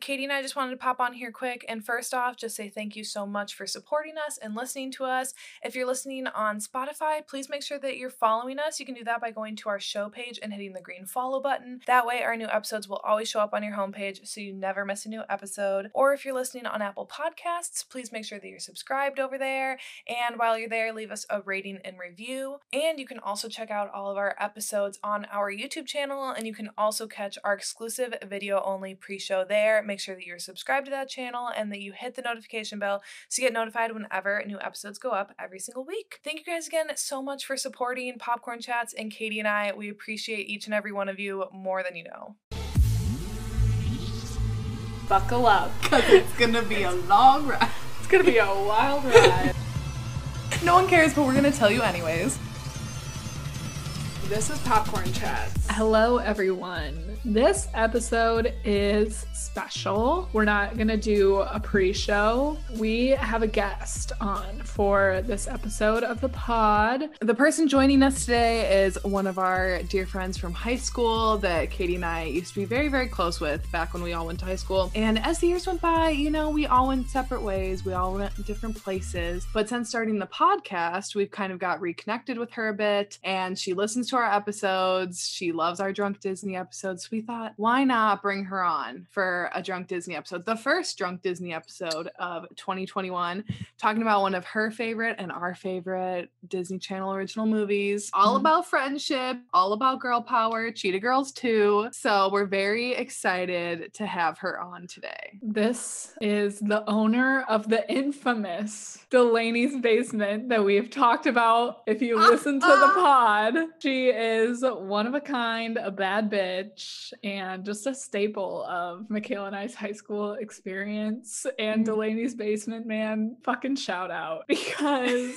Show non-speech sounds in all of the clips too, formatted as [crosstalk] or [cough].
Katie and I just wanted to pop on here quick and first off, just say thank you so much for supporting us and listening to us. If you're listening on Spotify, please make sure that you're following us. You can do that by going to our show page and hitting the green follow button. That way, our new episodes will always show up on your homepage so you never miss a new episode. Or if you're listening on Apple Podcasts, please make sure that you're subscribed over there. And while you're there, leave us a rating and review. And you can also check out all of our episodes on our YouTube channel, and you can also catch our exclusive video only pre show there. Make sure that you're subscribed to that channel and that you hit the notification bell so you get notified whenever new episodes go up every single week. Thank you guys again so much for supporting Popcorn Chats and Katie and I. We appreciate each and every one of you more than you know. Buckle up. Because [laughs] it's going to be a long ride. It's going to be a wild ride. [laughs] no one cares, but we're going to tell you anyways. This is Popcorn Chats. Hello, everyone. This episode is special. We're not going to do a pre show. We have a guest on for this episode of the pod. The person joining us today is one of our dear friends from high school that Katie and I used to be very, very close with back when we all went to high school. And as the years went by, you know, we all went separate ways, we all went different places. But since starting the podcast, we've kind of got reconnected with her a bit, and she listens to our episodes. She loves our Drunk Disney episodes we thought, why not bring her on for a Drunk Disney episode? The first Drunk Disney episode of 2021, talking about one of her favorite and our favorite Disney Channel original movies, all mm-hmm. about friendship, all about girl power, Cheetah Girls 2. So we're very excited to have her on today. This is the owner of the infamous Delaney's Basement that we've talked about. If you listen to the pod, she is one of a kind, a bad bitch and just a staple of Michaela and I's high school experience. And mm-hmm. Delaney's basement, man, fucking shout out because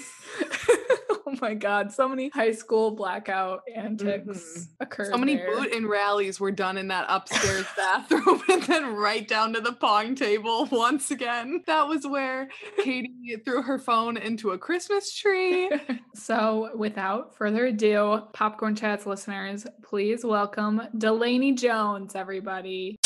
[laughs] [laughs] oh my god, so many high school blackout antics mm-hmm. occurred. So many there. boot and rallies were done in that upstairs [laughs] bathroom, [laughs] and then right down to the pong table once again. That was where Katie threw her phone into a Christmas tree. so, without further ado, Popcorn Chats listeners, please welcome Delaney Jones, everybody.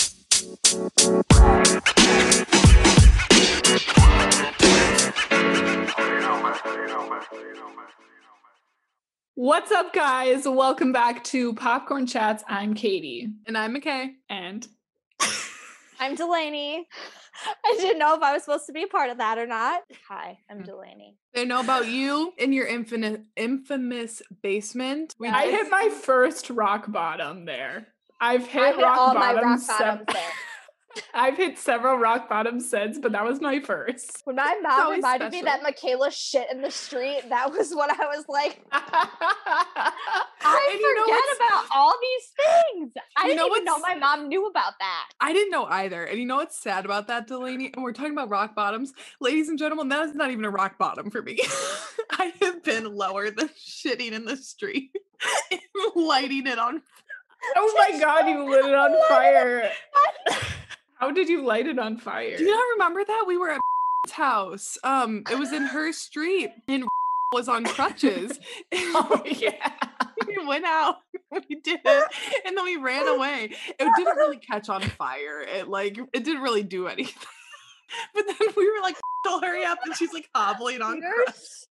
What's up, guys? Welcome back to Popcorn Chats. I'm Katie. And I'm McKay. And [laughs] I'm Delaney. I didn't know if I was supposed to be a part of that or not. Hi, I'm hmm. Delaney. They know about you in your infinite, infamous basement. We I hit my first rock bottom there. I've hit, I hit rock all bottom my rock bottoms there. [laughs] I've hit several rock bottoms since, but that was my first. When my [laughs] mom reminded special. me that Michaela shit in the street, that was what I was like. [laughs] I forget you know about all these things. I didn't know even know my mom knew about that. I didn't know either. And you know what's sad about that, Delaney? And we're talking about rock bottoms. Ladies and gentlemen, that is not even a rock bottom for me. [laughs] I have been lower than shitting in the street and lighting it on Oh my god, you lit it on fire. How did you light it on fire? Do you not remember that? We were at his [laughs] house. Um, it was in her street and [laughs] was on crutches. [laughs] oh yeah. we went out, we did it, and then we ran away. It didn't really catch on fire. It like it didn't really do anything. but then we were like, hurry up, and she's like hobbling on. You're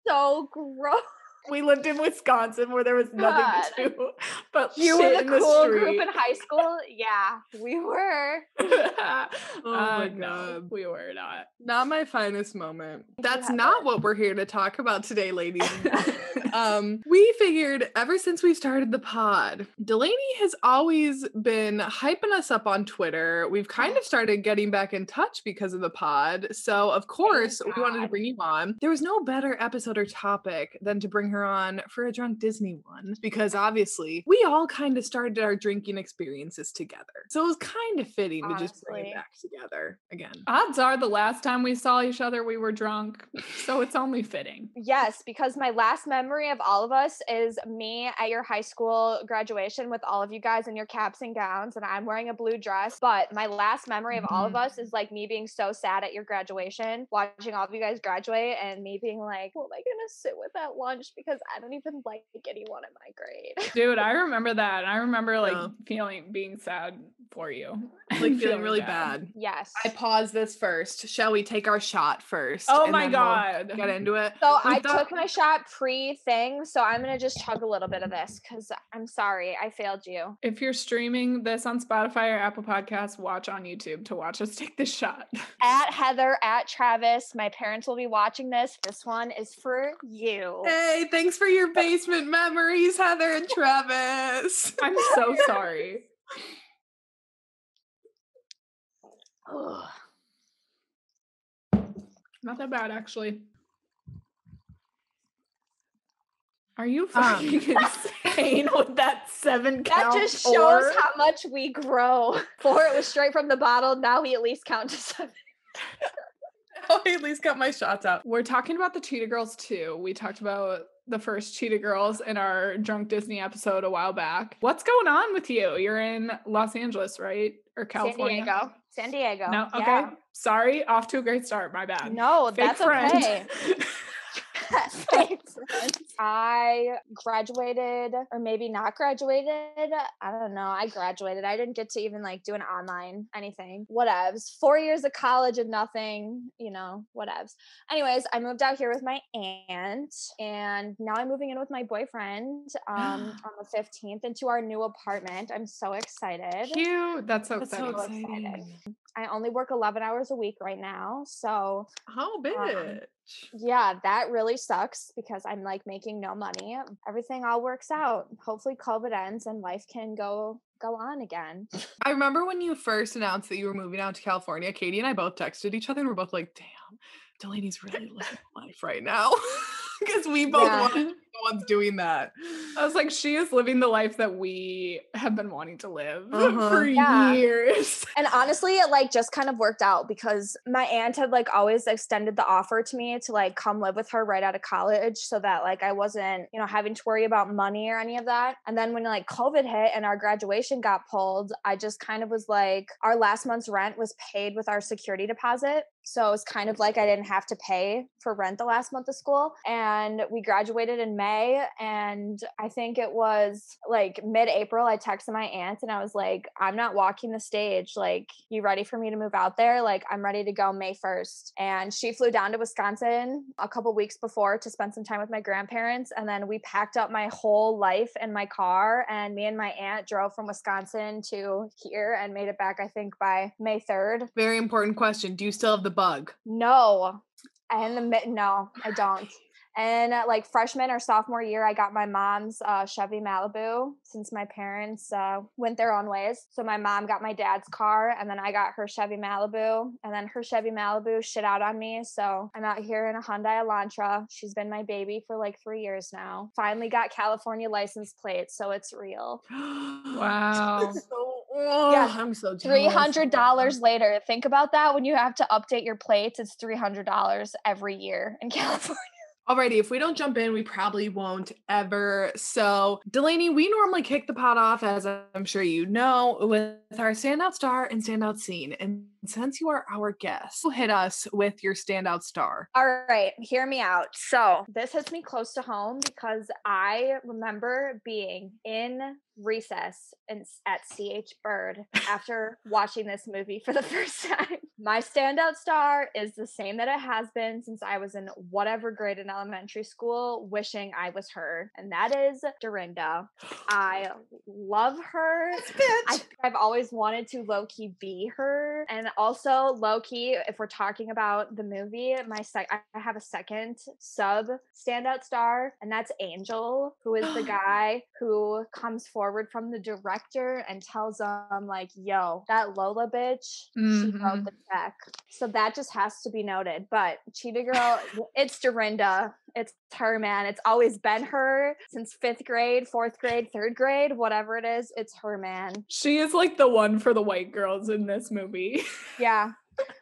so gross we lived in Wisconsin where there was nothing God. to do but you were the, the cool street. group in high school. Yeah, we were. [laughs] oh uh, my god, no, we were not. Not my finest moment. That's not what we're here to talk about today, ladies. [laughs] um, we figured ever since we started the pod, Delaney has always been hyping us up on Twitter. We've kind of started getting back in touch because of the pod. So of course, we wanted to bring you on. There was no better episode or topic than to bring her her on for a drunk Disney one because obviously we all kind of started our drinking experiences together. So it was kind of fitting Honestly. to just bring it back together again. Odds are the last time we saw each other, we were drunk. So it's [laughs] only fitting. Yes, because my last memory of all of us is me at your high school graduation with all of you guys in your caps and gowns, and I'm wearing a blue dress. But my last memory of all of mm-hmm. us is like me being so sad at your graduation, watching all of you guys graduate, and me being like, "Who am I gonna sit with at lunch?" Because I don't even like anyone in my grade. Dude, I [laughs] remember that. I remember like yeah. feeling being sad for you, [laughs] like feeling really bad. bad. Yes. I pause this first. Shall we take our shot first? Oh my god! We'll get into it. So I took my shot pre thing, so I'm gonna just chug a little bit of this because I'm sorry I failed you. If you're streaming this on Spotify or Apple Podcasts, watch on YouTube to watch us [laughs] take this shot. At Heather, at Travis, my parents will be watching this. This one is for you. Hey, thanks for your basement memories, Heather and Travis. [laughs] I'm so sorry. Not that bad, actually. Are you um, fucking um, [laughs] insane with that seven That just shows four? how much we grow. [laughs] Four, it was straight from the bottle. Now we at least count to seven. I at least got my shots out. We're talking about the Cheetah Girls too. We talked about the first Cheetah Girls in our Drunk Disney episode a while back. What's going on with you? You're in Los Angeles, right? Or California? San Diego. San Diego. No, okay. Yeah. Sorry, off to a great start. My bad. No, Fake that's friend. okay. [laughs] [laughs] [laughs] I graduated, or maybe not graduated. I don't know. I graduated. I didn't get to even like do an online anything. Whatevs. Four years of college and nothing, you know, whatevs. Anyways, I moved out here with my aunt, and now I'm moving in with my boyfriend um, [gasps] on the 15th into our new apartment. I'm so excited. Cute. That's so That's. So exciting. I only work 11 hours a week right now. So, how big? Um, yeah, that really sucks because I'm like making no money. Everything all works out. Hopefully COVID ends and life can go go on again. I remember when you first announced that you were moving out to California, Katie and I both texted each other and we're both like, damn, Delaney's really living life right now. [laughs] Because we both yeah. want the ones doing that. I was like, she is living the life that we have been wanting to live uh-huh. for yeah. years. And honestly, it like just kind of worked out because my aunt had like always extended the offer to me to like come live with her right out of college so that like I wasn't, you know, having to worry about money or any of that. And then when like COVID hit and our graduation got pulled, I just kind of was like, our last month's rent was paid with our security deposit. So it was kind of like I didn't have to pay for rent the last month of school. And we graduated in May. And I think it was like mid April, I texted my aunt and I was like, I'm not walking the stage. Like, you ready for me to move out there? Like, I'm ready to go May 1st. And she flew down to Wisconsin a couple weeks before to spend some time with my grandparents. And then we packed up my whole life in my car. And me and my aunt drove from Wisconsin to here and made it back, I think, by May 3rd. Very important question. Do you still have the bug? No. And the no, I don't. And uh, like freshman or sophomore year, I got my mom's uh, Chevy Malibu since my parents uh, went their own ways. So my mom got my dad's car, and then I got her Chevy Malibu, and then her Chevy Malibu shit out on me. So I'm out here in a Hyundai Elantra. She's been my baby for like three years now. Finally got California license plates, so it's real. [gasps] wow. [laughs] so Oh, yeah, I'm so Three hundred dollars later. Think about that. When you have to update your plates, it's three hundred dollars every year in [laughs] California. Alrighty, if we don't jump in, we probably won't ever. So, Delaney, we normally kick the pot off, as I'm sure you know, with our standout star and standout scene. And since you are our guest, hit us with your standout star. All right, hear me out. So, this hits me close to home because I remember being in recess and at CH Bird after [laughs] watching this movie for the first time. My standout star is the same that it has been since I was in whatever grade in elementary school, wishing I was her, and that is Dorinda. I love her. I, I've always wanted to low key be her, and also low key. If we're talking about the movie, my sec- I have a second sub standout star, and that's Angel, who is the [gasps] guy who comes forward from the director and tells them like, "Yo, that Lola bitch, mm-hmm. she wrote the check." So that just has to be noted. But Cheetah Girl, it's Dorinda. It's her, man. It's always been her since fifth grade, fourth grade, third grade, whatever it is. It's her, man. She is like the one for the white girls in this movie. [laughs] Yeah.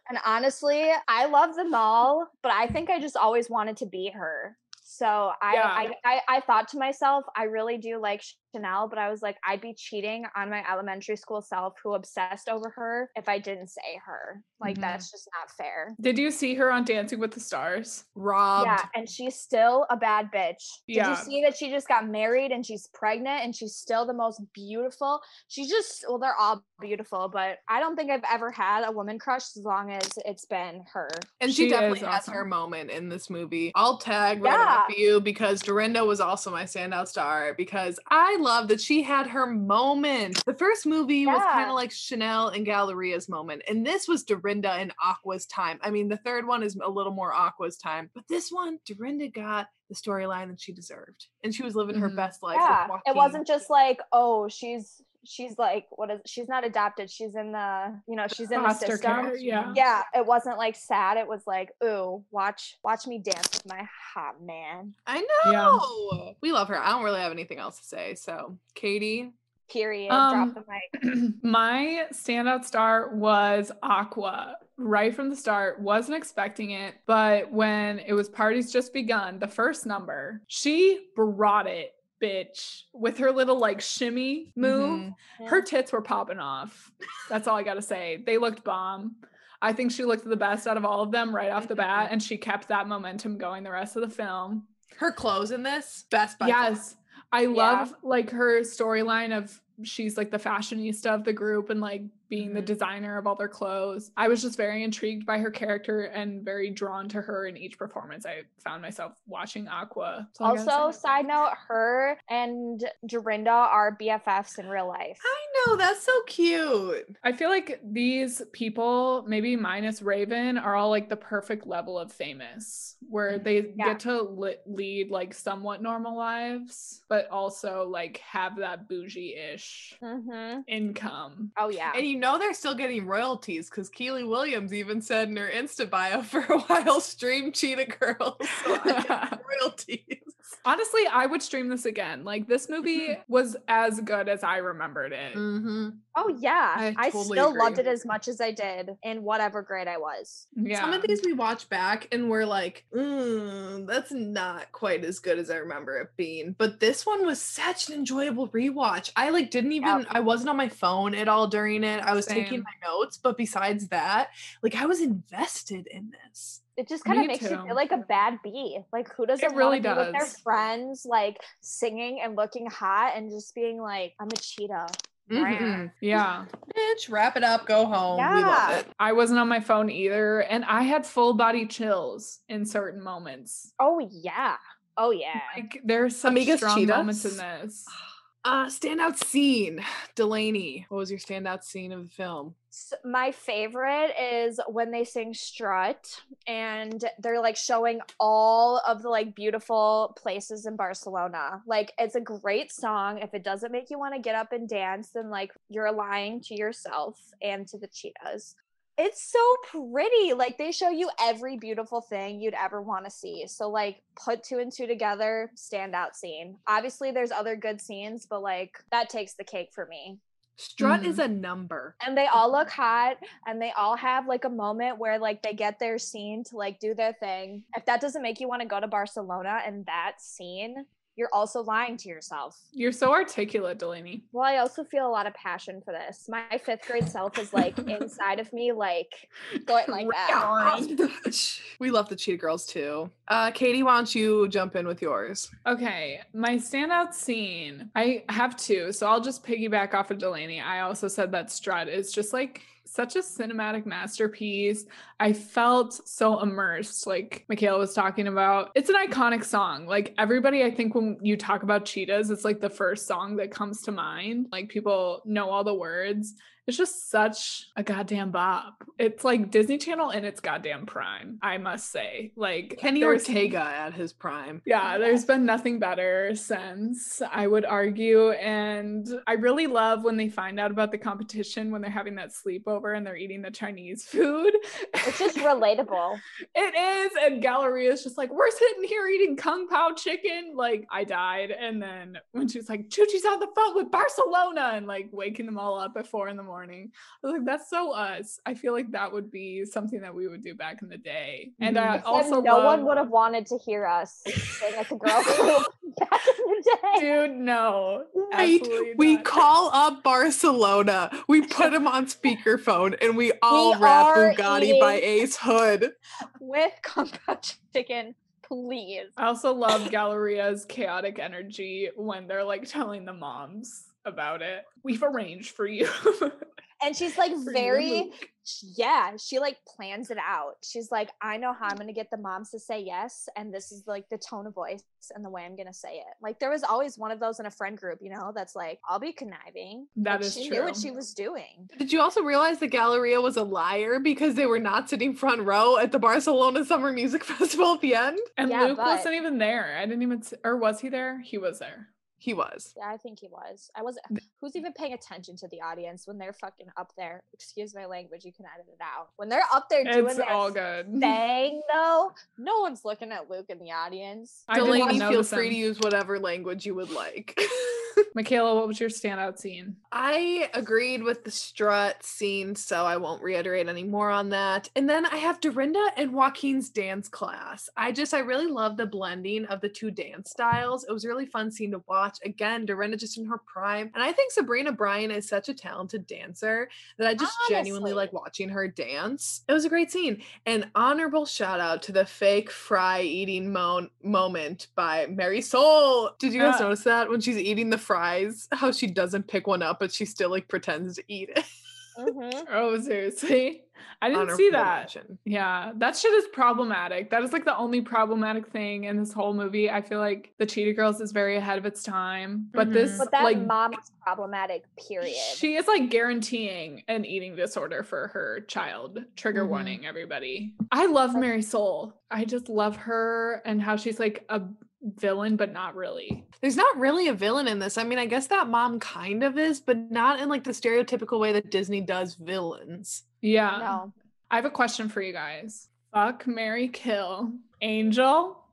And honestly, I love them all, but I think I just always wanted to be her. So I, Yeah. I, I, I thought to myself, I really do like Chanel, but I was like, I'd be cheating on my elementary school self who obsessed over her if I didn't say her. Like, Mhm. that's just not fair. Did you see her on Dancing with the Stars? Robbed. Yeah, and she's still a bad bitch. Did Yeah. you see that she just got married and she's pregnant and she's still the most beautiful? She's just well, they're all beautiful, but I don't think I've ever had a woman crush as long as it's been her. And she, She definitely is has her moment in this movie. I'll tag right Yeah. off you because Dorinda was also my standout star because I love that she had her moment. The first movie was kind of like Chanel and Galleria's moment, and this was Dorinda and Aqua's time. I mean, the third one is a little more Aqua's time, but this one, Dorinda got the storyline that she deserved, and she was living her Mhm. best life. with yeah, it wasn't just like oh she's she's like what is she's not adopted she's in the you know she's in the system. care, yeah. Yeah, it wasn't like sad. It was like, ooh, watch watch me dance with my hot man. I Yeah. know. We love her. I don't really have anything else to say. So, Katie, Period. Um, Drop the mic. [clears throat] My standout star was Aqua. Right from the start, wasn't expecting it, but when it was parties just begun, the first number, she brought it, bitch, with her little like shimmy move. Mhm. Her tits were popping off. That's all I gotta say. They looked bomb. I think she looked the best out of all of them right off the bat, and she kept that momentum going the rest of the film. her clothes in this best by far. yes, I love like her storyline of she's like the fashionista of the group and like being the Mhm. designer of all their clothes. I was just very intrigued by her character and very drawn to her in each performance. I found myself watching Aqua. That's all I gotta Also, side note, her and Dorinda are BFFs in real life. I know that's so cute. I feel like these people, maybe minus Raven, are all like the perfect level of famous, where they Yeah. get to li- lead like somewhat normal lives, but also like have that bougie ish Mm-hmm. income. Oh yeah. And you know they're still getting royalties because Kiely Williams even said in her Insta bio [laughs] for a while, stream Cheetah Girls. [laughs] So [laughs] royalties. Honestly, I would stream this again. Like this movie was as good as I remembered it. Mm-hmm. oh yeah. I I, totally still loved it as much as I did in whatever grade I was. Yeah. Some of these we watch back and we're like, mm, that's not quite as good as I remember it being. But this one was such an enjoyable rewatch. I like didn't even I wasn't on my phone at all during it. I was taking my notes, but besides that, like I was invested in this. It just kind of Me makes you feel like a bad bee. Like who doesn't really want to be with their friends, like singing and looking hot and just being like, I'm a cheetah. Mhm. yeah. Bitch, wrap it up, go home. We love Yeah. it. I wasn't on my phone either. And I had full body chills in certain moments. Oh yeah. Oh yeah. Like there's some Amigas strong Cheetahs? moments in this. Uh standout scene. Delaney. What was your standout scene of the film? My favorite is when they sing strut and they're like showing all of the like beautiful places in barcelona like it's a great song if it doesn't make you want to get up and dance then like you're lying to yourself and to the cheetahs it's so pretty like they show you every beautiful thing you'd ever want to see so like put two and two together standout scene. Obviously there's other good scenes but like that takes the cake for me. Strut is mm-hmm. a number. and they all look hot and they all have like a moment where like they get their scene to like do their thing. If that doesn't make you want to go to barcelona and that scene you're also lying to yourself You're so articulate, Delaney. well i also feel a lot of passion for this my fifth grade self is like [laughs] inside of me like going like that [laughs] we love the Cheetah Girls too. Uh, Katie, why don't you jump in with yours? Okay, my standout scene. I have two, so I'll just piggyback off of Delaney. I also said that Strut is just like such a cinematic masterpiece. I felt so immersed, like Michaela was talking about. It's an iconic song. Like everybody, I think when you talk about cheetahs, it's like the first song that comes to mind. Like people know all the words. It's just such a goddamn bop. It's like Disney Channel in its goddamn prime, I must say. Like Kenny there's- Ortega at his prime. Yeah, there's been nothing better since, I would argue. And I really love when they find out about the competition when they're having that sleepover and they're eating the Chinese food. It's just [laughs] relatable. it is. And Galleria's just like, we're sitting here eating Kung Pao chicken. Like, I died. And then when she's like, Chuchi's on the phone with Barcelona and like waking them all up at four in the morning. I was like, that's so us. I feel like that would be something that we would do back in the day. And mm-hmm. I Except also no love, one would have wanted to hear us sing like a girl [laughs] group [laughs] back in the day. dude, no. Right? absolutely We call up Barcelona. We put him on speakerphone and we all We rap Bugatti by Ace Hood. With kung [laughs] pao chicken, please. I also love Galleria's chaotic energy when they're like telling the moms about it. We've arranged for you. [laughs] And she's like For you and very, yeah, she like plans it out. She's like, I know how I'm going to get the moms to say yes. And this is like the tone of voice and the way I'm going to say it. Like, there was always one of those in a friend group, you know, that's like, I'll be conniving. That Like, is she true. knew what she was doing. Did you also realize that Galleria was a liar because they were not sitting front row at the Barcelona Summer Music [laughs] Festival at the end? and Yeah, Luke but- wasn't even there. I didn't even, s- or was he there? He was there. He was. Yeah, I think he was. I wasn't. Who's even paying attention to the audience when they're fucking up there? Excuse my language. You can edit it out. When they're up there doing It's all good. [laughs] thing, though, no one's looking at Luke in the audience. I Delaney, feel free him. to use whatever language you would like. [laughs] [laughs] Michaela, what was your standout scene? I agreed with the strut scene, so I won't reiterate any more on that. And then I have Dorinda and Joaquin's dance class. I just, I really love the blending of the two dance styles. It was a really fun scene to watch. Again, Dorinda just in her prime. And I think Sabrina Bryan is such a talented dancer that I just genuinely like watching her dance. It was a great scene. An honorable shout out to the fake fry eating mo- moment by Marisol. Did you guys Uh, notice that when she's eating the fries, [laughs] how she doesn't pick one up, but she still like pretends to eat it? Mhm. [laughs] Oh, seriously? [laughs] I didn't see that. mention. Yeah, that shit is problematic. That is like the only problematic thing in this whole movie. I feel like the Cheetah Girls is very ahead of its time, but Mhm. this But that like mom is problematic. Period. she is like guaranteeing an eating disorder for her child. Trigger Mhm. warning, everybody. I love Marisol. I just love her and how she's like a villain, but not really. There's not really a villain in this. I mean, I guess that mom kind of is, but not in like the stereotypical way that Disney does villains. Yeah. no. I have a question for you guys. Fuck Marry Kill, Angel,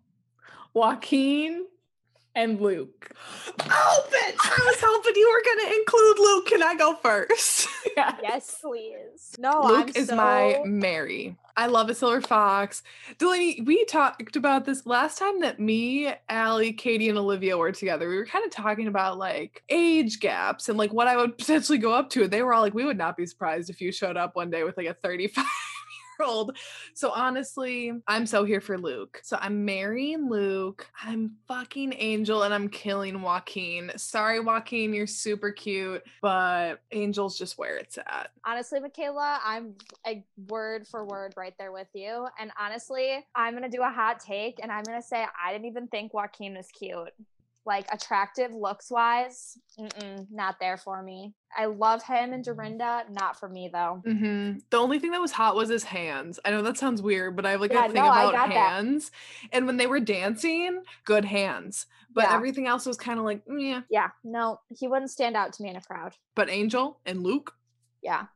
Joaquin, and Luke. Oh, bitch! I was hoping you were gonna include Luke. Can I go first? [laughs] Yeah. Yes, please. No, Luke I'm is so... my Mary. I love a silver fox. Delaney, we talked about this last time that me, Allie, Katie, and Olivia were together. We were kind of talking about like age gaps and like what I would potentially go up to. And they were all like, we would not be surprised if you showed up one day with like a 35 old. So honestly, I'm so here for Luke. So I'm marrying Luke. I'm fucking Angel and I'm killing Joaquin. Sorry, Joaquin, you're super cute, but Angel's just where it's at. honestly, Michaela, I'm a word for word right there with you. And honestly, I'm gonna do a hot take, and I'm gonna say I didn't even think Joaquin was cute. Like attractive looks wise, not there for me. I love him and Dorinda, not for me though. hmm The only thing that was hot was his hands. I know that sounds weird, but I have like Yeah, a thing no, about got that. hands. And when they were dancing, good hands. But Yeah. everything else was kind of like, "Mm, yeah. Yeah, no, he wouldn't stand out to me in a crowd. But Angel and Luke, Yeah,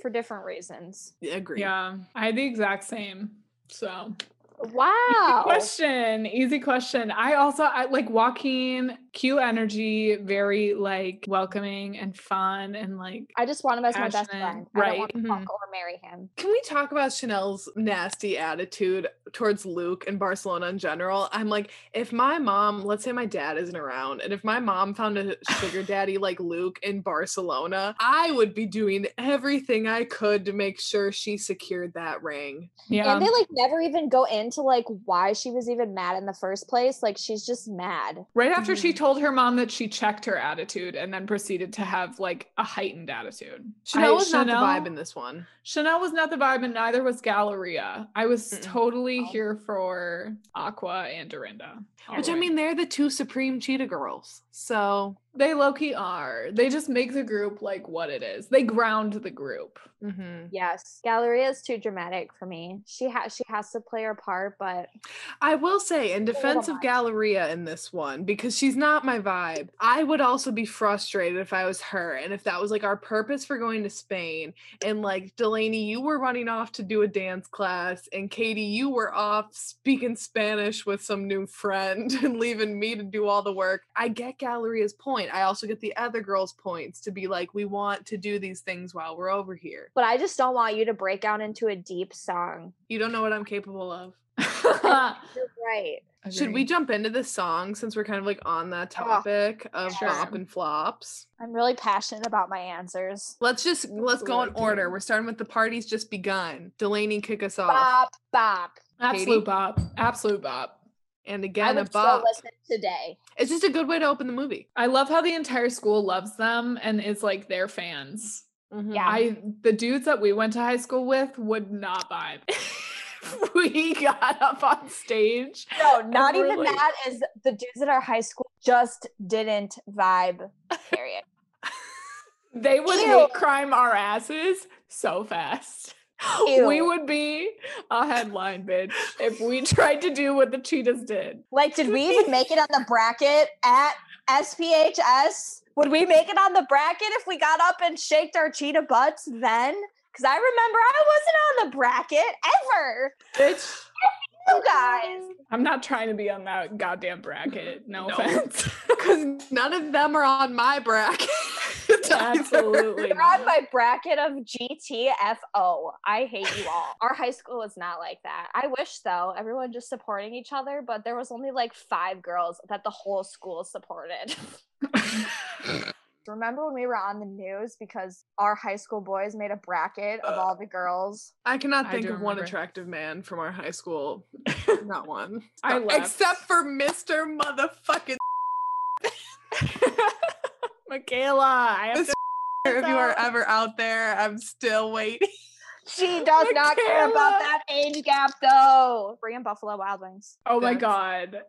for different reasons. yeah, agree. Yeah. I had the exact same. So Wow. question. Easy question. I also I like Joaquin, cute energy, very like welcoming and fun and like I just want him as my best friend. I right, don't want to mhm. fuck or marry him. Can we talk about Chanel's nasty attitude towards Luke and Barcelona in general? I'm like, if my mom, let's say my dad isn't around, and if my mom found a sugar [laughs] daddy like Luke in Barcelona, I would be doing everything I could to make sure she secured that ring. yeah. And they like never even go into like why she was even mad in the first place. Like she's just mad. Right after she Mhm. told her mom that she checked her attitude and then proceeded to have like a heightened attitude. Chanel I- was not the vibe in this one. Chanel was not the vibe, and neither was Galleria. I was Mm-mm. totally Oh. Here for Aqua and Dorinda. all Which I mean, they're the two supreme cheetah girls. So They low key are. They just make the group like what it is. They ground the group. Mm-hmm. Yes, Galleria is too dramatic for me. She has she has to play her part, but I will say, in defense of. Galleria in this one, because she's not my vibe, I would also be frustrated if I was her and if that was like our purpose for going to Spain. And like Delaney, you were running off to do a dance class, and Katie, you were off speaking Spanish with some new friend [laughs] and leaving me to do all the work. I get Galleria's point. I also get the other girls' points to be like, we want to do these things while we're over here. but I just don't want you to break out into a deep song. You don't know what I'm capable of. [laughs] [laughs] You're right. Should we jump into this song since we're kind of like on that oh, topic of Sure. bop and flops? I'm really passionate about my answers. Let's just let's go in order. We're starting with the party's just begun. Delaney, kick us off. Bop bop. Absolute Katie? bop. Absolute bop. And again, a would still bop. listen today. It's just a good way to open the movie. I love how the entire school loves them and is like their fans. Mm-hmm. Yeah. I the dudes that we went to high school with would not vibe. [laughs] [laughs] we got up on stage. No, not even like- that is the dudes at our high school just didn't vibe. Period. [laughs] They would Ew. hate crime our asses so fast. We would be a headline, bitch, if we [laughs] tried to do what the cheetahs did. Like, did we even make it on the [laughs] bracket at SPHS? Would we make it on the bracket if we got up and shaked our cheetah butts then? Because I remember I wasn't on the bracket ever. Bitch, You guys. [laughs] I'm not trying to be on that goddamn bracket. No, No. offense. [laughs] [laughs] Because none of them are on my bracket. Absolutely. You're on my bracket of GTFO. I hate you all. Our high school is not like that. I wish though, everyone just supporting each other, but there was only like five girls that the whole school supported. Remember when we were on the news because our high school boys made a bracket of uh, all the girls? I cannot think do of one attractive man from our high school. [laughs] Not one. I left. Except for Mr. Motherfucking [laughs] Michaela, I have This to [laughs] if you are ever out there, I'm still waiting. She does not care about that age gap though. Bring in Buffalo Wild Wings. Oh my god.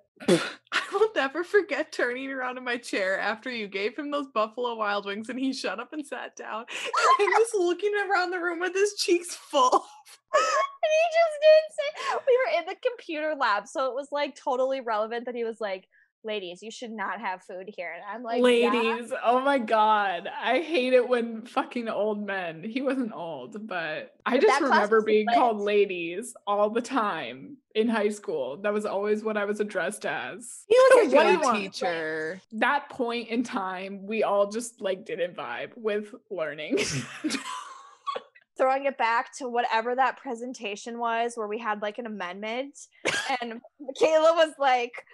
Will never forget turning around in my chair after you gave him those Buffalo Wild Wings and he shut up and sat down. And he was [laughs] looking around the room with his cheeks full. And he just didn't say we were in the computer lab, so it was like totally relevant that he was like, ladies, you should not have food here. And I'm like, "Yeah." Ladies, oh my god. I hate it when fucking old men. He wasn't old, but I just remember being lit. called ladies all the time in high school. That was always what I was addressed as. He was [laughs] a What do you good want? teacher. That point in time, we all just like didn't vibe with learning. [laughs] throwing it back to whatever that presentation was where we had like an amendment [laughs] and Michaela was like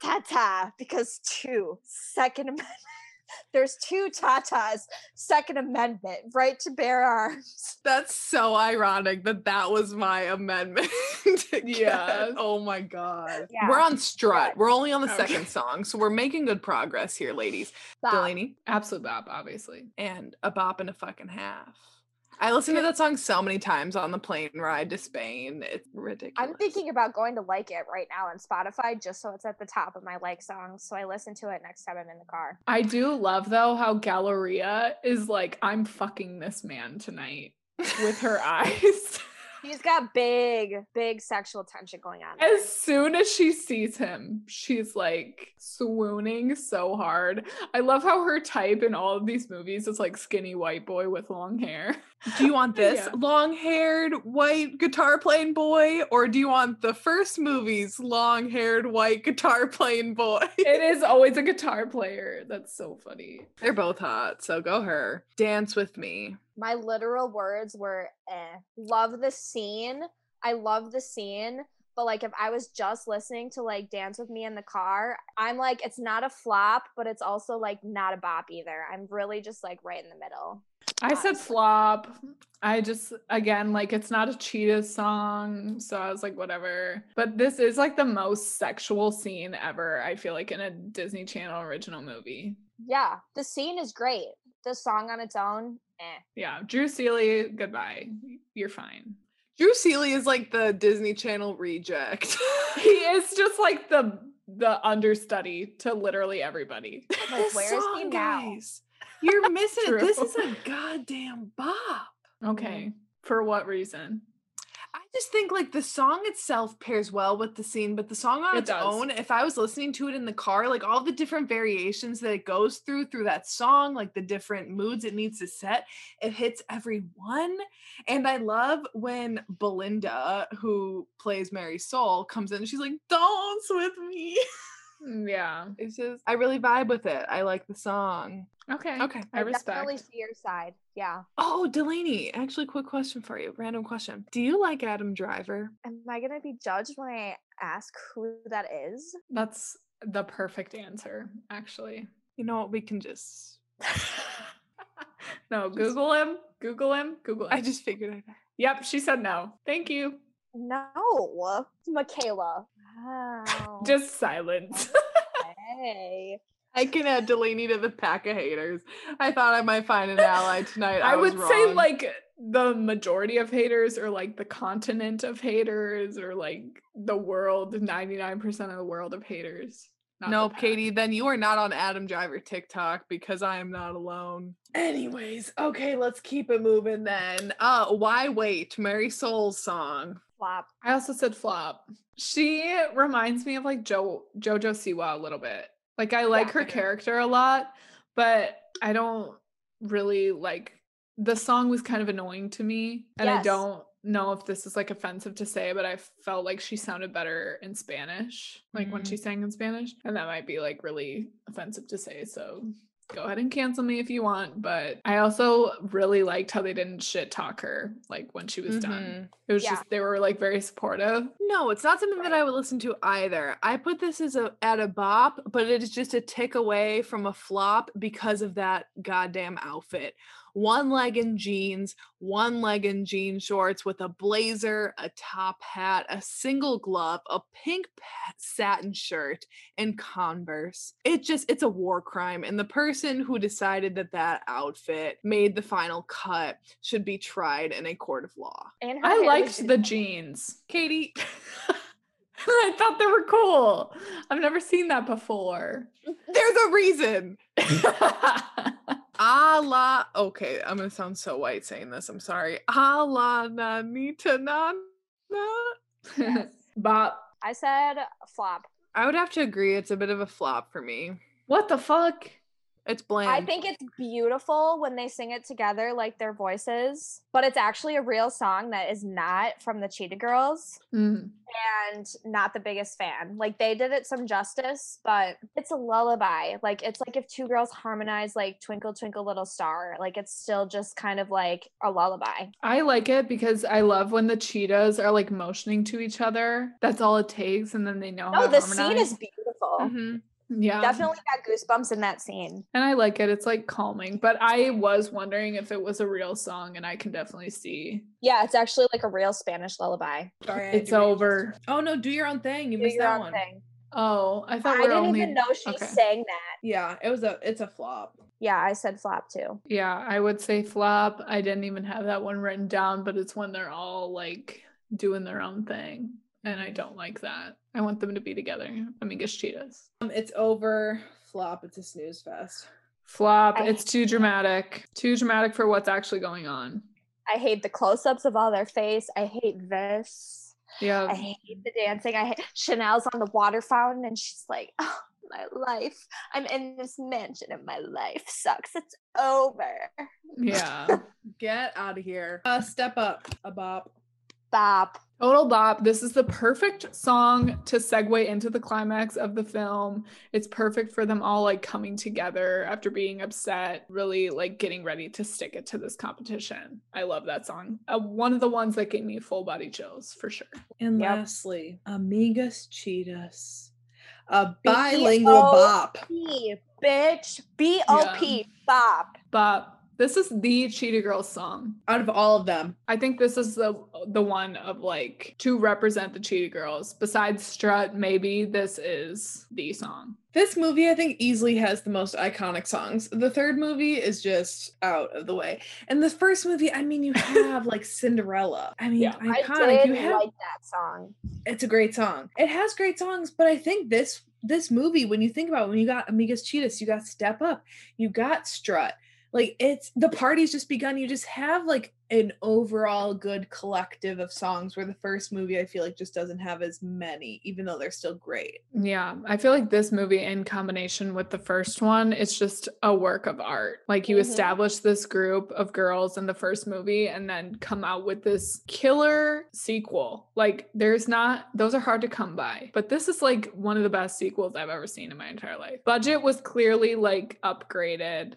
tata because two second amendment [laughs] there's two tatas second amendment right to bear arms That's so ironic that that was my amendment. [laughs] yeah. Oh my God. Yeah. We're on strut. We're only on the Okay. second song. So we're making good progress here, ladies. Stop. Delaney. Absolute bop, obviously. and a bop and a fucking half. I listened to that song so many times on the plane ride to Spain. It's ridiculous. I'm thinking about going to like it right now on Spotify just so it's at the top of my like songs so I listen to it next time I'm in the car. I do love though how Galleria is like, I'm fucking this man tonight with her [laughs] eyes. [laughs] He's got big, big sexual tension going on. there. As soon as she sees him, she's like swooning so hard. I love how her type in all of these movies is like skinny white boy with long hair. [laughs] do you want this Yeah. long haired white guitar playing boy, or do you want the first movie's long haired white guitar playing boy? It is [laughs] always a guitar player. That's so funny. They're both hot, so go her. Dance with me. my literal words were eh. Love the scene. I love the scene. But like if I was just listening to like Dance with Me in the car, I'm like, it's not a flop, but it's also like not a bop either. I'm really just like right in the middle. I said flop. I just again like it's not a cheetah song, so I was like whatever. But this is like the most sexual scene ever. I feel like in a Disney Channel original movie. Yeah, the scene is great. The song on its own, eh. Yeah, Drew Seeley, goodbye. You're fine. Drew Seeley is like the Disney Channel reject. [laughs] He is just like the the understudy to literally everybody. Like, where is he now? guys. You're missing it. This is a [laughs] goddamn bop. Okay. For what reason? I just think like the song itself pairs well with the scene, but the song on It its does. own, if I was listening to it in the car, like all the different variations that it goes through through that song, like the different moods it needs to set, it hits everyone. And I love when Belinda, who plays Marisol, comes in and she's like, Dance with me. [laughs] Mm, Yeah. It's just I really vibe with it. I like the song. Okay. Okay. I respect. definitely see your side. Yeah. Oh, Delaney, actually quick question for you. Random question. Do you like Adam Driver? Am I gonna be judged when I ask who that is? That's the perfect answer, actually. You know what? We can just [laughs] no, Google him. Google him. Google him. I just figured I'd Yep, she said no. Thank you. No, Michaela. Wow. Just silence. hey. [laughs] I can add Delaney to the pack of haters. I thought I might find an ally [laughs] tonight. I, I was would say like the majority of haters or like the continent of haters or like the world, 99% of the world of haters. not the Nope. Katie, then you are not on Adam Driver TikTok because I am not alone. Anyways, okay, let's keep it moving then. Uh why wait? Marisol's song. Flop. I also said flop. She reminds me of like jo- Jojo Siwa a little bit. Like I like her okay. character a lot, but I don't really like the song was kind of annoying to me. And I don't know if this is like offensive to say, but I felt like she sounded better in Spanish, like when she mm-hmm. sang in Spanish. And that might be like really offensive to say. So go ahead and cancel me if you want. But I also really liked how they didn't shit talk her like when she was done. Mhm. It was Yeah. just they were like very supportive. No, it's not something that I would listen to either. I put this as a at a bop, but it is just a tick away from a flop because of that goddamn outfit. One leg in jeans, one leg in jean shorts with a blazer, a top hat, a single glove, a pink satin shirt, and Converse. It just it's a war crime and the person who decided that that outfit made the final cut should be tried in a court of law. And I liked the [laughs] jeans. Katie, [laughs] I thought they were cool. I've never seen that before. [laughs] there's a reason. A la okay, I'm gonna sound so white saying this. I'm sorry. A la nanita na na. but I said flop. I would have to agree. It's a bit of a flop for me. what the fuck? It's bland. I think it's beautiful when they sing it together, like their voices, but it's actually a real song that is not from the Cheetah Girls Mm. and not the biggest fan. Like they did it some justice, but it's a lullaby. Like it's like if two girls harmonize like Twinkle Twinkle Little Star, like it's still just kind of like a lullaby. I like it because I love when the cheetahs are like motioning to each other. That's all it takes, and then they know Oh, No, the scene is beautiful. Mhm. Yeah, Definitely got goosebumps in that scene. and I like it. It's like calming. But I was wondering if it was a real song, and I can definitely see Yeah, it's actually like a real Spanish lullaby. Sorry, it's over. Oh no, do your own thing. You Do missed your that own one. thing. Oh, I thought I we were didn't only. even know she okay. sang that. Yeah, it was a it's a flop. Yeah, I said flop too. Yeah, I would say flop. I didn't even have that one written down, but it's when they're all like doing their own thing. And I don't like that. I want them to be together. Amigas cheetahs. Um, it's over. Flop. It's a snooze fest. Flop. I- It's too dramatic. Too dramatic for what's actually going on. I hate the close-ups of all their face. I hate this. Yeah. I hate the dancing. I hate Chanel's on the water fountain and she's like, [laughs] oh, my life. I'm in this mansion and my life sucks. It's over. Yeah. [laughs] Get out of here. Uh, step up. A bop. Bop. Total bop. This is the perfect song to segue into the climax of the film. It's perfect for them all like coming together after being upset, really like getting ready to stick it to this competition. I love that song. Uh, one of the ones that gave me full body chills for sure. And Yep. lastly, Amigas Cheetahs. A bilingual bop. P, bitch. B O P. Bop. But this is the Cheetah Girls song. Out of all of them. I think this is the the one of like to represent the Cheetah Girls. Besides Strut, maybe this is the song. This movie, I think, easily has the most iconic songs. The third movie is just out of the way. And the first movie, I mean, you [laughs] have like Cinderella. I mean, Yeah. I iconic. did You have like that song. it's a great song. It has great songs, but I think this this movie, when you think about it, when you got Amigas Cheetahs, you got Step Up, you got Strut. Like it's the party's just begun. You just have like an overall good collective of songs where the first movie I feel like just doesn't have as many, even though they're still great. Yeah, I feel like this movie, in combination with the first one, it's just a work of art. Like you Mhm. establish this group of girls in the first movie and then come out with this killer sequel. Like there's not, those are hard to come by, but this is like one of the best sequels I've ever seen in my entire life. Budget was clearly like upgraded.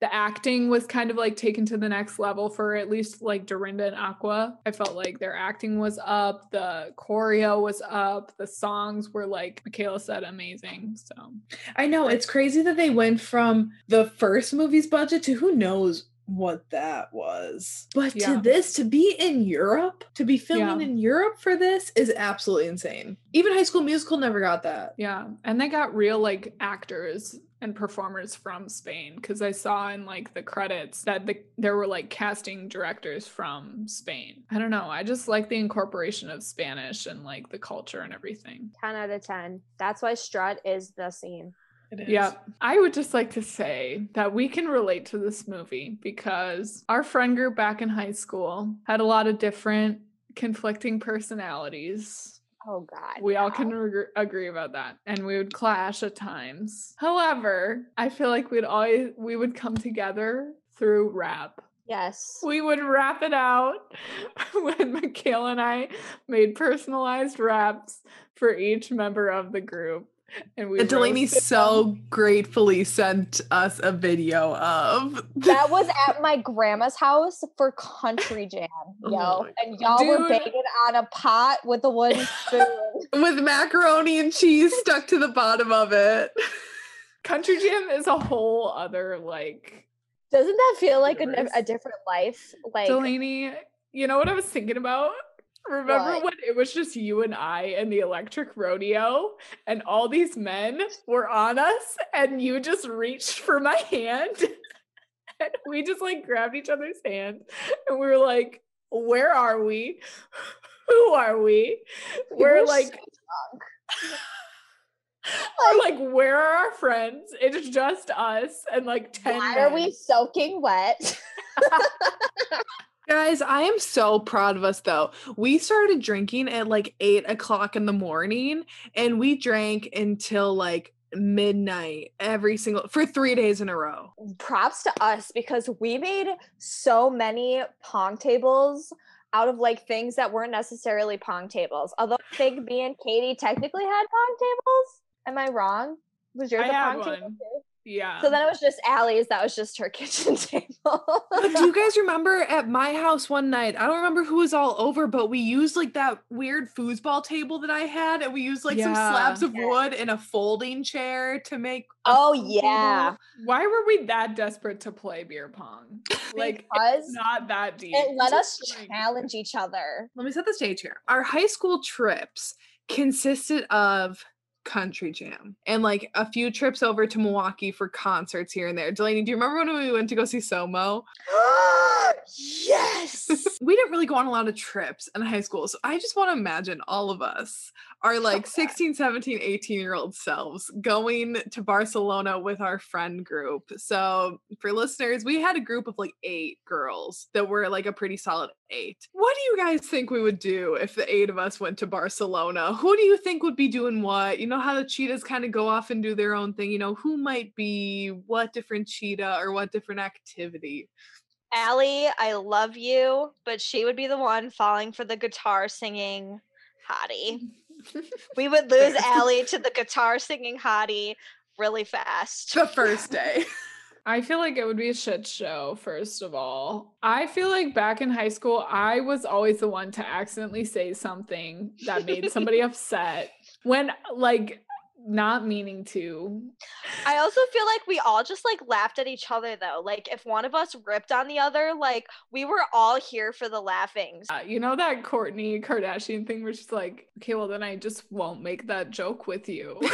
The acting was kind of like taken to the next level for at least like Dorinda and Aqua. I felt like their acting was up, the choreo was up, the songs were like Michaela said, amazing. So I know it's crazy that they went from the first movie's budget to who knows what that was. But Yeah. to this, to be in Europe, to be filming Yeah. in Europe for this is absolutely insane. Even High School Musical never got that. yeah, and they got real like actors and performers from Spain because I saw in like the credits that the, there were like casting directors from Spain. I don't know. I just like the incorporation of Spanish and like the culture and everything. 10 out of 10. That's why Strut is the scene. Yeah, I would just like to say that we can relate to this movie because our friend group back in high school had a lot of different conflicting personalities. Oh, God. We all can agree about that, and we would clash at times. However, I feel like we'd always we would come together through rap. Yes. We would rap it out [laughs] when Michaela and I made personalized raps for each member of the group. And we And Delaney so them. gratefully sent us a video of That [laughs] was at my grandma's house for country jam, [laughs] oh yo. Oh and y'all were baking on a pot with a wooden spoon. [laughs] with macaroni and cheese stuck to the bottom of it. Country Jam is a whole other like Doesn't that feel like a, a different life? Like, Delaney. You know what I was thinking about? Remember What? when it was just you and I and the electric rodeo, and all these men were on us, and you just reached for my hand, [laughs] and we just like grabbed each other's hand, and we were like, "Where are we? [laughs] Who are we? [laughs] We're like." Or like, where are our friends? It's just us and like 10 Why are we soaking wet? Guys, I am so proud of us though. We started drinking at like eight o'clock in the morning and we drank until like midnight every single for three days in a row. Props to us because we made so many pong tables out of like things that weren't necessarily pong tables. Although I think me and Katie technically had pong tables. Am I wrong? Was yours I a had pong table too? Yeah. So then it was just Allie's. That was just her [laughs] kitchen table. But do you guys remember at my house one night? I don't remember who was all over, but we used like that weird foosball table that I had, and we used like some slabs Yeah. of wood and a folding chair to make. oh yeah, table. Why were we that desperate to play beer pong? [laughs] Like, because it's not that deep. it let us Just, like- challenge each other. Let me set the stage here. Our high school trips consisted of country jam and like a few trips over to Milwaukee for concerts here and there. Delaney, do you remember when we went to go see Somo? [gasps] yes. we didn't really go on a lot of trips in high school. So I just want to imagine all of us are like 16, 17, 18 year old selves going to Barcelona with our friend group. So for listeners, we had a group of like eight girls that were like a pretty solid eight. What do you guys think we would do if the eight of us went to Barcelona? Who do you think would be doing what? You know how the cheetahs kind of go off and do their own thing. You know, who might be what different cheetah or what different activity? Allie, I love you, but she would be the one falling for the guitar singing hottie. We would [laughs] lose Allie to the guitar singing hottie really fast. The first day. [laughs] I feel like it would be a shit show, first of all. I feel like back in high school, I was always the one to accidentally say something that made somebody [laughs] upset when, like, not meaning to. I also feel like we all just like laughed at each other though. Like if one of us ripped on the other, like we were all here for the laughings. Uh, you know that Kourtney Kardashian thing where she's like, okay, well, then I just won't make that joke with you. [laughs]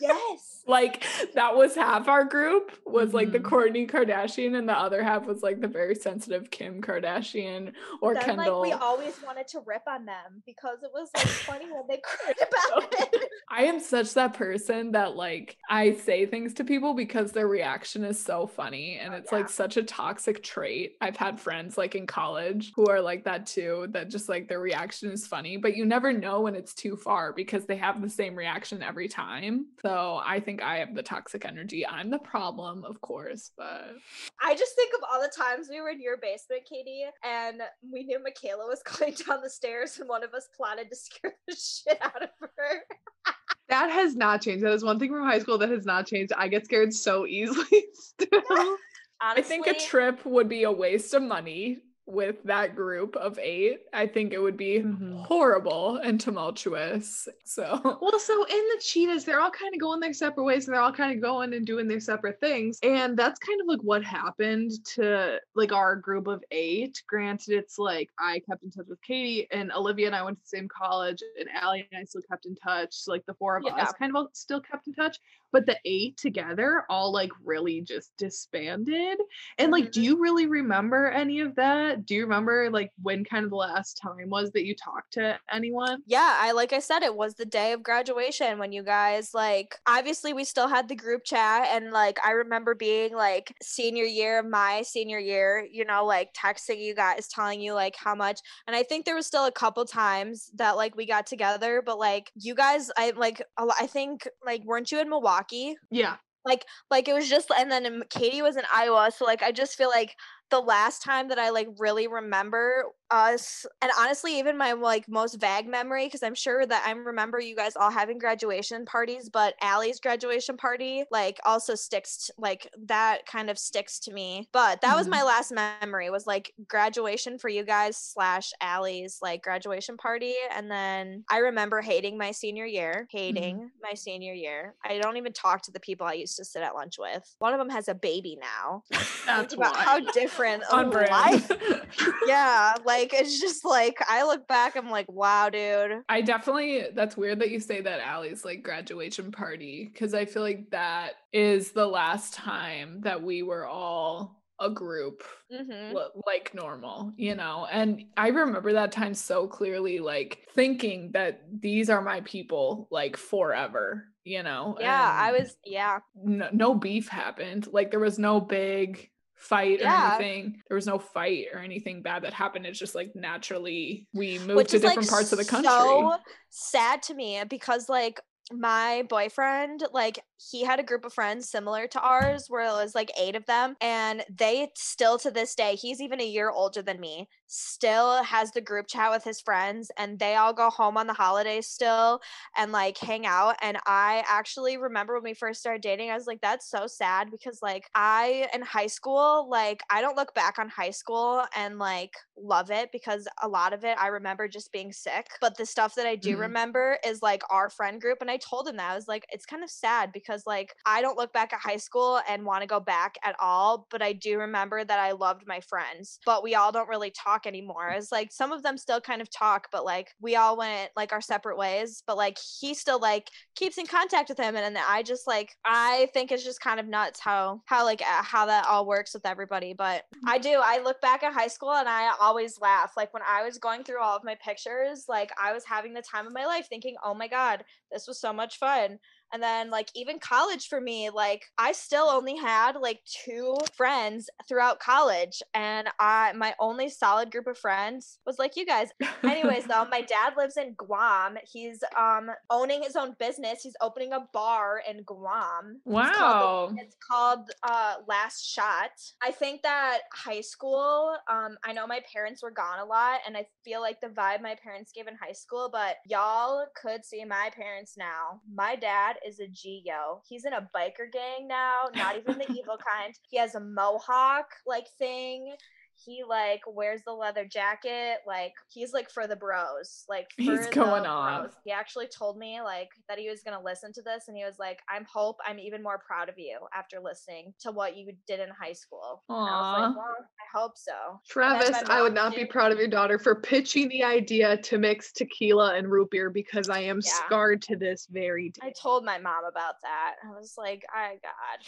Yes. like that was half our group was like the. Mm-hmm. Kourtney Kardashian and the other half was like the very sensitive Kim Kardashian or then Kendall. like we always wanted to rip on them because it was like funny when they [laughs] cried [laughs] about it. I [laughs] I am such that person that like I say things to people because their reaction is so funny and Oh, it's yeah. like such a toxic trait. I've had friends like in college who are like that too, that just like their reaction is funny, but you never know when it's too far because they have the same reaction every time. So I think I have the toxic energy. I'm the problem, of course, but I just think of all the times we were in your basement, Katie, and we knew Michaela was [laughs] going down the stairs, and one of us plotted to scare the [laughs] shit out of her. That has not changed. That is one thing from high school that has not changed. I get scared so easily [laughs] still. Honestly, I think a trip would be a waste of money with that group of eight. I think it would be Mhm. horrible and tumultuous. So Well, so in the cheetahs, they're all kind of going their separate ways and they're all kind of going and doing their separate things. And that's kind of like what happened to like our group of eight. Granted, it's like I kept in touch with Katie and Olivia and I went to the same college and Allie and I still kept in touch. So like the four of Yeah. us kind of all still kept in touch. But the eight together all like really just disbanded. And like, do mm-hmm. you really remember any of that? Do you remember like when kind of the last time was that you talked to anyone? yeah, I like I said, it was the day of graduation when you guys like obviously we still had the group chat and like I remember being like senior year, my senior year, you know, like texting you guys, telling you like how much and I think there was still a couple times that like we got together, but like you guys I like I think like weren't you in Milwaukee? Yeah. like like it was just and then um, katie was in iowa so like i just feel like the last time that i like really remember us and honestly even my like most vague memory because i'm sure that i remember you guys all having graduation parties but Allie's graduation party like also sticks t- like that kind of sticks to me. But that was my mm-hmm. last memory was like graduation for you guys slash Allie's like graduation party and then i remember hating my senior year mm-hmm. hating my senior year. I don't even talk to the people i used to sit at lunch with. One of them has a baby now. [laughs] That's about how different on of brand. life [laughs] yeah like it's just like i look back i'm like wow dude I definitely that's weird that you say that Allie's like graduation party because I feel like that is the last time that we were all a group hmm like normal, you know. And I remember that time so clearly like thinking that these are my people like forever, you know. yeah i was yeah no, no beef happened. Like there was no big fight Yeah. or anything. There was no fight or anything bad that happened. It's just like naturally we moved which to is like different parts of the country. so sad to me because like my boyfriend like he had a group of friends similar to ours where it was like eight of them and they still to this day he's even a year older than me still has the group chat with his friends and they all go home on the holidays still and like hang out and i actually remember when we first started dating i was like that's so sad because like i in high school like i don't look back on high school and like love it because a lot of it i remember just being sick but the stuff that i do Mhm. remember is like our friend group and i told him that i was like it's kind of sad because like i don't look back at high school and want to go back at all but i do remember that i loved my friends but we all don't really talk anymore. It's like some of them still kind of talk but like we all went like our separate ways but like he still like keeps in contact with him and, and i just like i think it's just kind of nuts how how like uh, how that all works with everybody but i do i look back at high school and i always laugh like when i was going through all of my pictures like i was having the time of my life thinking oh my god this was so much fun and then like even college for me like i still only had like two friends throughout college and i my only solid group of friends was like you guys anyways though my [laughs] dad lives in guam he's um owning his own business he's opening a bar in guam It's called wow. It's called uh Last Shot. I think that high school, um, I know my parents were gone a lot, and I feel like the vibe my parents gave in high school, but y'all could see my parents now. My dad is a G-Yo. He's in a biker gang now, not even the evil [laughs] kind. He has a mohawk like thing. He like wears the leather jacket. Like he's like for the bros. Like for He's the going bros. off. He actually told me like that he was gonna listen to this, and he was like, "I'm hope I'm even more proud of you after listening to what you did in high school." And I was like, "Well, I hope so." Travis, I would mom not be proud of your daughter for pitching the idea to mix tequila and root beer because I am Yeah. scarred to this very day. I told my mom about that. I was like, "I God."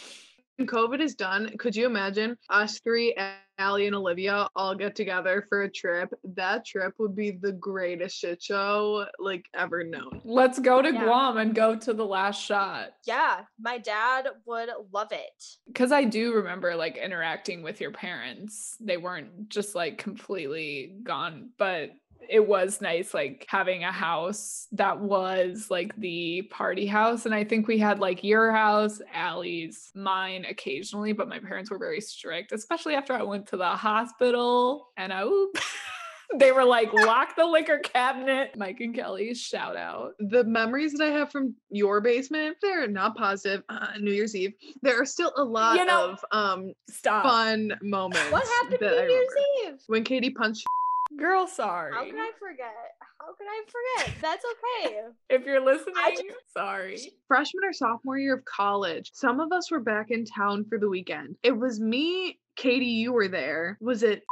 When COVID is done, could you imagine us three, Allie and Olivia, all get together for a trip? That trip would be the greatest shit show like ever known. Let's go to Yeah. Guam and go to the last shot. Yeah, my dad would love it. Because I do remember like interacting with your parents. They weren't just like completely gone, but it was nice like having a house that was like the party house. And I think we had like your house, Allie's, mine occasionally, but my parents were very strict, especially after I went to the hospital and I [laughs] they were like, lock the liquor cabinet. Mike and Kelly, shout out. The memories that I have from your basement, they're not positive. Uh, New Year's Eve, there are still a lot You know- of um Stop. fun moments. What happened that I New Year's remember. Eve? When Katie punched Girl, sorry. How could I forget? How could I forget? That's okay. [laughs] If you're listening, just- sorry. freshman or sophomore year of college, some of us were back in town for the weekend. It was me, Katie, you were there. Was it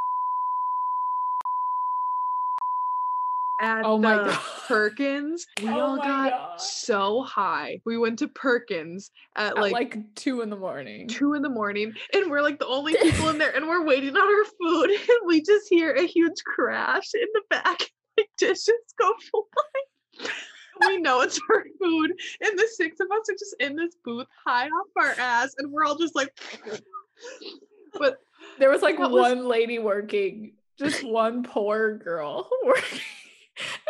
at Oh my God. [laughs] Perkins? We Oh all got God. so high. We went to Perkins at At like, like, two in the morning. two in the morning, and we're like the only [laughs] people in there, and we're waiting on our food, [laughs] and we just hear a huge crash in the back, like dishes go flying. We know it's our food, and the six of us are just in this booth, high off our ass, and we're all just like. But There was like That was- one lady working, just one poor girl working.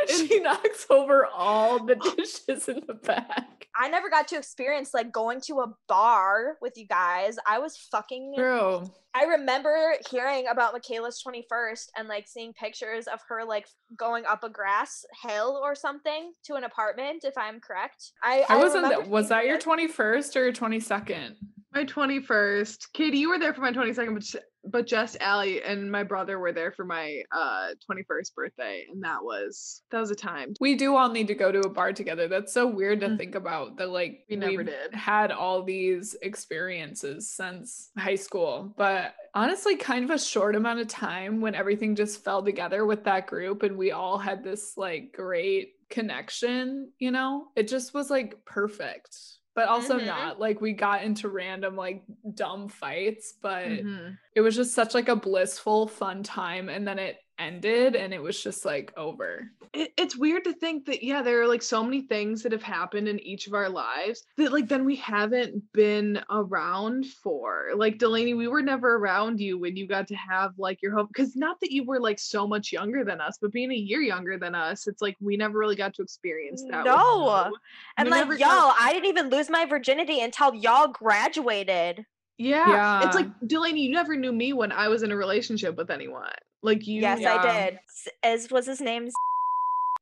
[laughs] And she [laughs] knocks over all the dishes in the back. I never got to experience like going to a bar with you guys. I was fucking True. I remember hearing about Michaela's 21st and like seeing pictures of her like going up a grass hill or something to an apartment, if I'm correct. I, I wasn't was that your 21st or your 22nd? My twenty first, Katie, you were there for my twenty second, but j- but just Allie and my brother were there for my uh twenty first birthday, and that was that was a time. We do all need to go to a bar together. That's so weird to Mm. think about that like We never did. had all these experiences since high school, but honestly kind of a short amount of time when everything just fell together with that group and we all had this like great connection, you know? It just was like perfect. But also Mhm. not like we got into random like dumb fights, but Mhm. it was just such like a blissful fun time and then it ended and it was just like over. it, it's weird to think that yeah there are like so many things that have happened in each of our lives that like then we haven't been around for like delaney we were never around you when you got to have like your home because not that you were like so much younger than us but being a year younger than us it's like we never really got to experience that with No. And We like, never yo, got- I didn't even lose my virginity until y'all graduated. Yeah, it's like delaney you never knew me when i was in a relationship with anyone like you yes, Yeah. I did. As was his name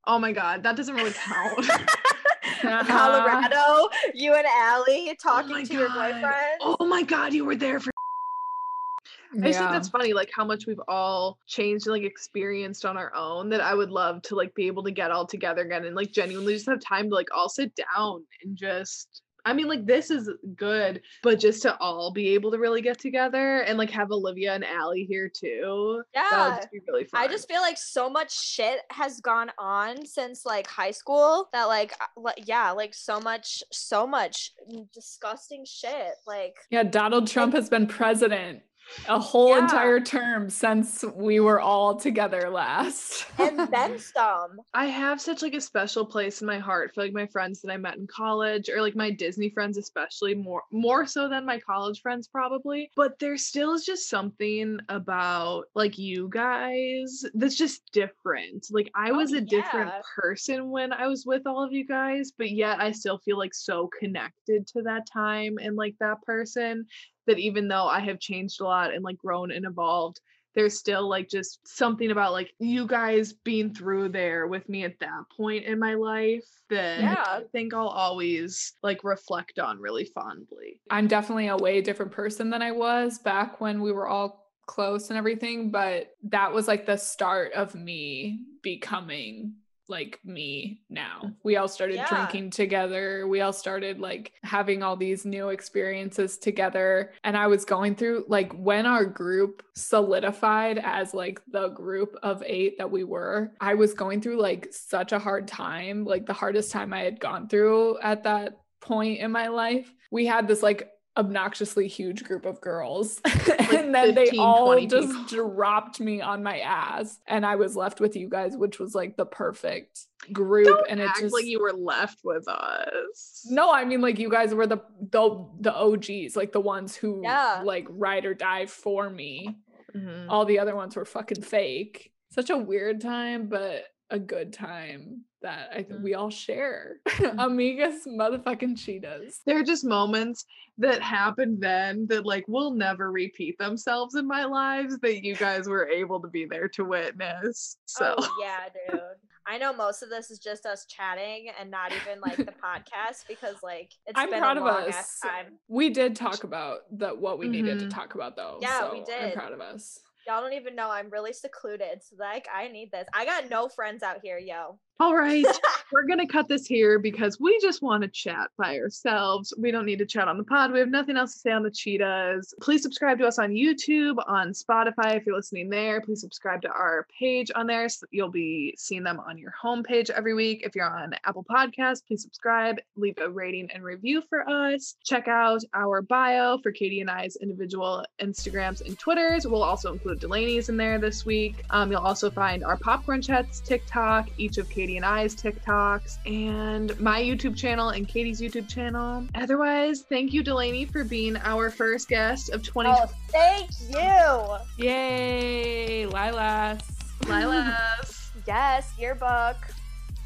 oh my god that doesn't really count [laughs] Colorado. You and Allie Oh talking my to your boyfriend. oh my god you were there for I just think that's funny, like how much we've all changed and like experienced on our own. That I would love to like be able to get all together again and like genuinely just have time to like all sit down and just. I mean, like this is good, but just to all be able to really get together and like have Olivia and Allie here too. That would Yeah. just be really fun. I just feel like so much shit has gone on since like high school that like uh, yeah, like so much so much disgusting shit. Like Yeah, Donald Trump has been president a whole Yeah. entire term since we were all together last. and [laughs] then some. I have such like a special place in my heart for like my friends that I met in college or like my Disney friends especially more more so than my college friends probably but there still is just something about like you guys that's just different like I Oh, was a different person when I was with all of you guys but yet I still feel like so connected to that time and like that person that even though I have changed a lot and like grown and evolved there's still like just something about like you guys being through there with me at that point in my life that Yeah. I think I'll always like reflect on really fondly. I'm definitely a way different person than I was back when we were all close and everything, but that was like the start of me becoming like me now. Mm. We all started Yeah. drinking together. We all started like having all these new experiences together. And I was going through like when our group solidified as like the group of eight that we were, I was going through like such a hard time, like the hardest time I had gone through at that point in my life. We had this like obnoxiously huge group of girls. [laughs] and then they all just people. [laughs] dropped me on my ass. And I was left with you guys, which was like the perfect group. Don't and it just like you were left with us. no, I mean like you guys were the the the OGs, like the ones who Yeah. like ride or die for me. Mhm. All the other ones were fucking fake. Such a weird time, but a good time that I think Mm. we all share. [laughs] Amigas motherfucking cheetahs. There are just moments that happened then that like will never repeat themselves in my lives that you guys were able to be there to witness. So Oh yeah, dude. I know most of this is just us chatting and not even like the [laughs] podcast because like it's I'm been proud a of long us. ass time. We did talk about that what we needed to Mhm. talk about though. Yeah, we so I'm did. proud of us. Y'all don't even know I'm really secluded. So like I need this. I got no friends out here, yo. All right. [laughs] we're gonna cut this here because we just want to chat by ourselves. We don't need to chat on the pod. We have nothing else to say on the cheetahs. Please subscribe to us on YouTube, on Spotify if you're listening there. Please subscribe to our page on there so you'll be seeing them on your homepage every week. If you're on Apple Podcasts, please subscribe, leave a rating and review for us. Check out our bio for Katie and I's individual Instagrams and Twitters. We'll also include Delaney's in there this week. Um, you'll also find our Popcorn Chats TikTok, each of Katie and I's TikToks, and my YouTube channel and Katie's YouTube channel. Otherwise, thank you, Delaney, for being our first guest of 2020. Oh, thank you. Yay. Lilas. Lilas. yes, yearbook.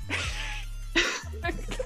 [laughs]